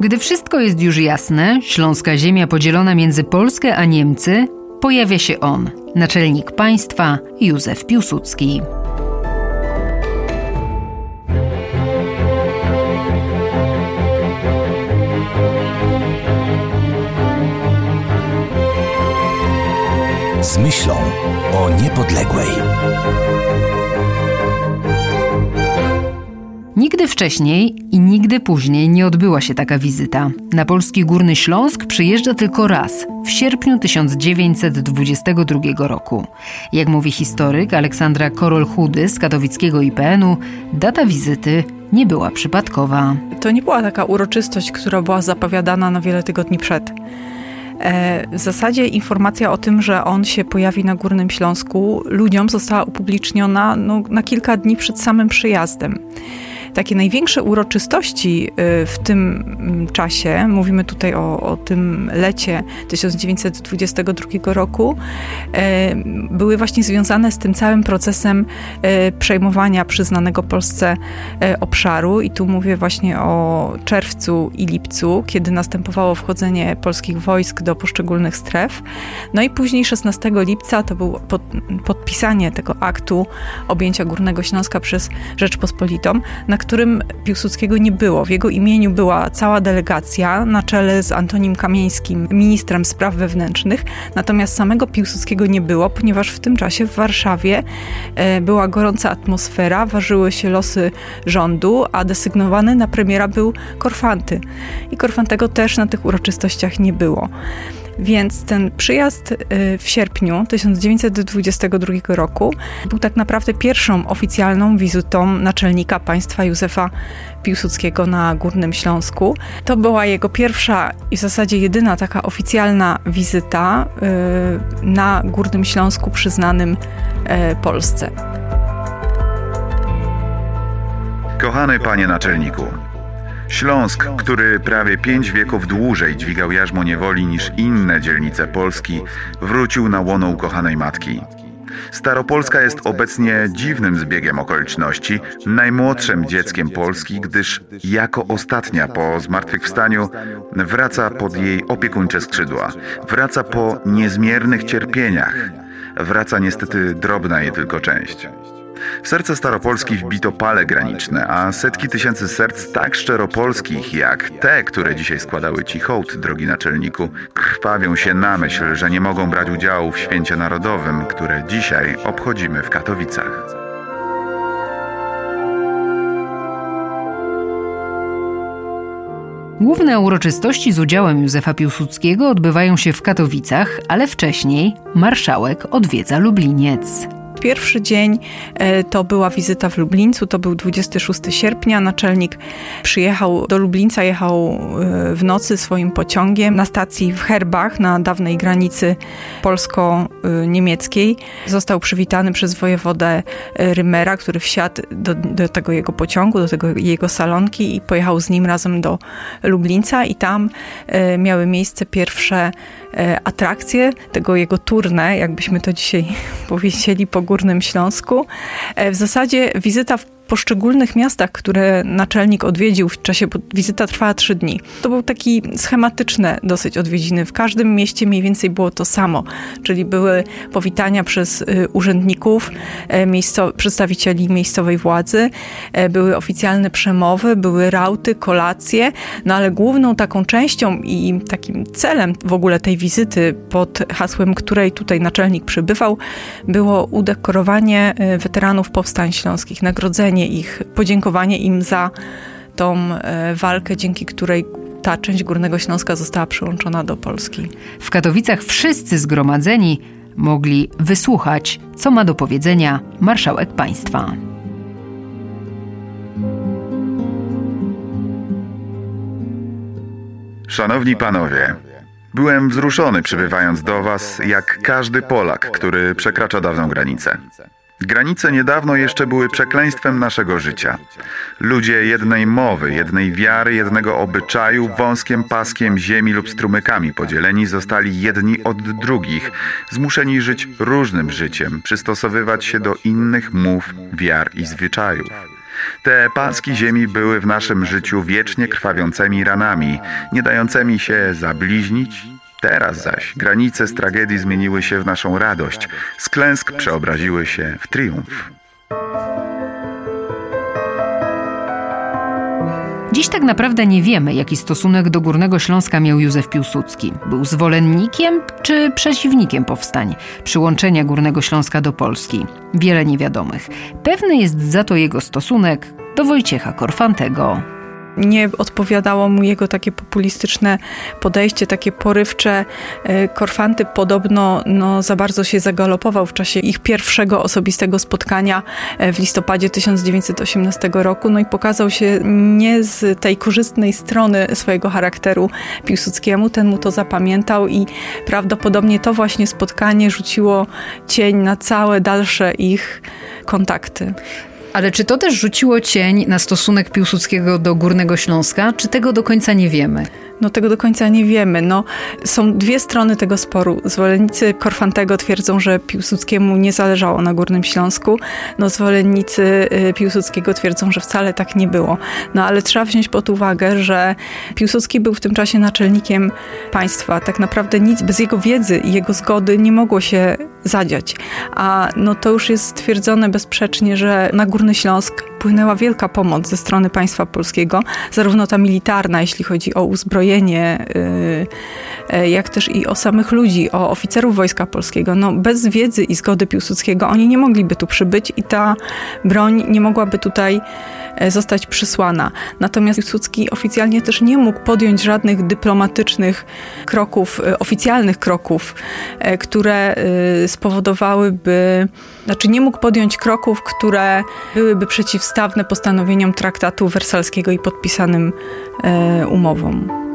Gdy wszystko jest już jasne, śląska ziemia podzielona między Polskę a Niemcy, pojawia się on, naczelnik państwa Józef Piłsudski. z myślą o niepodległej. Nigdy wcześniej i nigdy później nie odbyła się taka wizyta. Na polski Górny Śląsk przyjeżdża tylko raz, w sierpniu 1922 roku. Jak mówi historyk Aleksandra Korol-Chudy z katowickiego IPN-u, data wizyty nie była przypadkowa. To nie była taka uroczystość, która była zapowiadana na wiele tygodni przed. E, w zasadzie informacja o tym, że on się pojawi na Górnym Śląsku, ludziom została upubliczniona no, na kilka dni przed samym przyjazdem takie największe uroczystości y, w tym mm, czasie, mówimy tutaj o, o tym lecie 1922 roku, e, były właśnie związane z tym całym procesem e, przejmowania przyznanego Polsce e, obszaru. I tu mówię właśnie o czerwcu i lipcu, kiedy następowało wchodzenie polskich wojsk do poszczególnych stref. No i później 16 lipca to było pod, podpisanie tego aktu objęcia Górnego Śląska przez Rzeczpospolitą, na którym Piłsudskiego nie było. W jego imieniu była cała delegacja na czele z Antonim Kamieńskim, ministrem spraw wewnętrznych, natomiast samego Piłsudskiego nie było, ponieważ w tym czasie w Warszawie e, była gorąca atmosfera, ważyły się losy rządu, a desygnowany na premiera był Korfanty. I Korfantego też na tych uroczystościach nie było. Więc ten przyjazd y, w sierpniu 1922 roku był tak naprawdę pierwszą oficjalną wizytą naczelnika państwa Józefa Piłsudskiego na Górnym Śląsku. To była jego pierwsza i w zasadzie jedyna taka oficjalna wizyta y, na Górnym Śląsku przyznanym y, Polsce. Kochany panie naczelniku, Śląsk, który prawie pięć wieków dłużej dźwigał jarzmo niewoli niż inne dzielnice Polski, wrócił na łono ukochanej matki. Staropolska jest obecnie dziwnym zbiegiem okoliczności, najmłodszym dzieckiem Polski, gdyż jako ostatnia po zmartwychwstaniu wraca pod jej opiekuńcze skrzydła. Wraca po niezmiernych cierpieniach. Wraca niestety drobna jej tylko część. W serce Staropolski wbito pale graniczne, a setki tysięcy serc tak szczeropolskich, jak te, które dzisiaj składały Ci hołd, drogi naczelniku, krwawią się na myśl, że nie mogą brać udziału w święcie narodowym, które dzisiaj obchodzimy w Katowicach. Główne uroczystości z udziałem Józefa Piłsudskiego odbywają się w Katowicach, ale wcześniej marszałek odwiedza Lubliniec. Pierwszy dzień e, to była wizyta w Lublińcu, to był 26 sierpnia. Naczelnik przyjechał do Lublińca, jechał e, w nocy swoim pociągiem na stacji w Herbach na dawnej granicy polsko-niemieckiej. Został przywitany przez wojewodę e, Rymera, który wsiadł do, do tego jego pociągu, do tego jego salonki i pojechał z nim razem do Lublińca i tam miały miejsce pierwsze atrakcje tego jego turne, jakbyśmy to dzisiaj powiedzieli po Górnym Śląsku. E, w zasadzie wizyta w poszczególnych miastach, które naczelnik odwiedził w czasie, wizyta trwała trzy dni. To był taki schematyczne dosyć odwiedziny. W każdym mieście mniej więcej było to samo, czyli były powitania przez y, urzędników, e, miejsco, przedstawicieli miejscowej władzy, e, były oficjalne przemowy, były rauty, kolacje, no ale główną taką częścią i takim celem w ogóle tej wizyty pod hasłem, której tutaj naczelnik przybywał, było udekorowanie y, weteranów powstań śląskich, nagrodzenie ich, podziękowanie im za tą e, walkę, dzięki której ta część Górnego Śląska została przyłączona do Polski. W Katowicach wszyscy zgromadzeni mogli wysłuchać, co ma do powiedzenia marszałek państwa. Szanowni panowie, byłem wzruszony przybywając do was, jak każdy Polak, który przekracza dawną granicę. Granice niedawno jeszcze były przekleństwem naszego życia. Ludzie jednej mowy, jednej wiary, jednego obyczaju, wąskim paskiem ziemi lub strumykami podzieleni zostali jedni od drugich, zmuszeni żyć różnym życiem, przystosowywać się do innych mów, wiar i zwyczajów. Te paski ziemi były w naszym życiu wiecznie krwawiącymi ranami, nie dającymi się zabliźnić. Teraz zaś granice z tragedii zmieniły się w naszą radość, z klęsk przeobraziły się w triumf. Dziś tak naprawdę nie wiemy, jaki stosunek do Górnego Śląska miał Józef Piłsudski. Był zwolennikiem czy przeciwnikiem powstań, przyłączenia Górnego Śląska do Polski. Wiele niewiadomych. Pewny jest za to jego stosunek do Wojciecha Korfantego nie odpowiadało mu jego takie populistyczne podejście, takie porywcze. E, Korfanty podobno no, za bardzo się zagalopował w czasie ich pierwszego osobistego spotkania e, w listopadzie 1918 roku, no i pokazał się nie z tej korzystnej strony swojego charakteru Piłsudskiemu, ten mu to zapamiętał i prawdopodobnie to właśnie spotkanie rzuciło cień na całe dalsze ich kontakty. Ale czy to też rzuciło cień na stosunek Piłsudskiego do Górnego Śląska, czy tego do końca nie wiemy? No tego do końca nie wiemy. No, są dwie strony tego sporu. Zwolennicy Korfantego twierdzą, że Piłsudskiemu nie zależało na Górnym Śląsku. No, zwolennicy y, Piłsudskiego twierdzą, że wcale tak nie było. No ale trzeba wziąć pod uwagę, że Piłsudski był w tym czasie naczelnikiem państwa. Tak naprawdę nic bez jego wiedzy i jego zgody nie mogło się zadziać. A no to już jest stwierdzone bezsprzecznie, że na Górny Śląsk płynęła wielka pomoc ze strony państwa polskiego, zarówno ta militarna, jeśli chodzi o uzbrojenie, y, y, jak też i o samych ludzi, o oficerów Wojska Polskiego. No, bez wiedzy i zgody Piłsudskiego oni nie mogliby tu przybyć i ta broń nie mogłaby tutaj e, zostać przysłana. Natomiast Piłsudski oficjalnie też nie mógł podjąć żadnych dyplomatycznych kroków, e, oficjalnych kroków, e, które spowodowałyby, znaczy nie mógł podjąć kroków, które byłyby przeciwstawne postanowieniom traktatu wersalskiego i podpisanym e, umowom.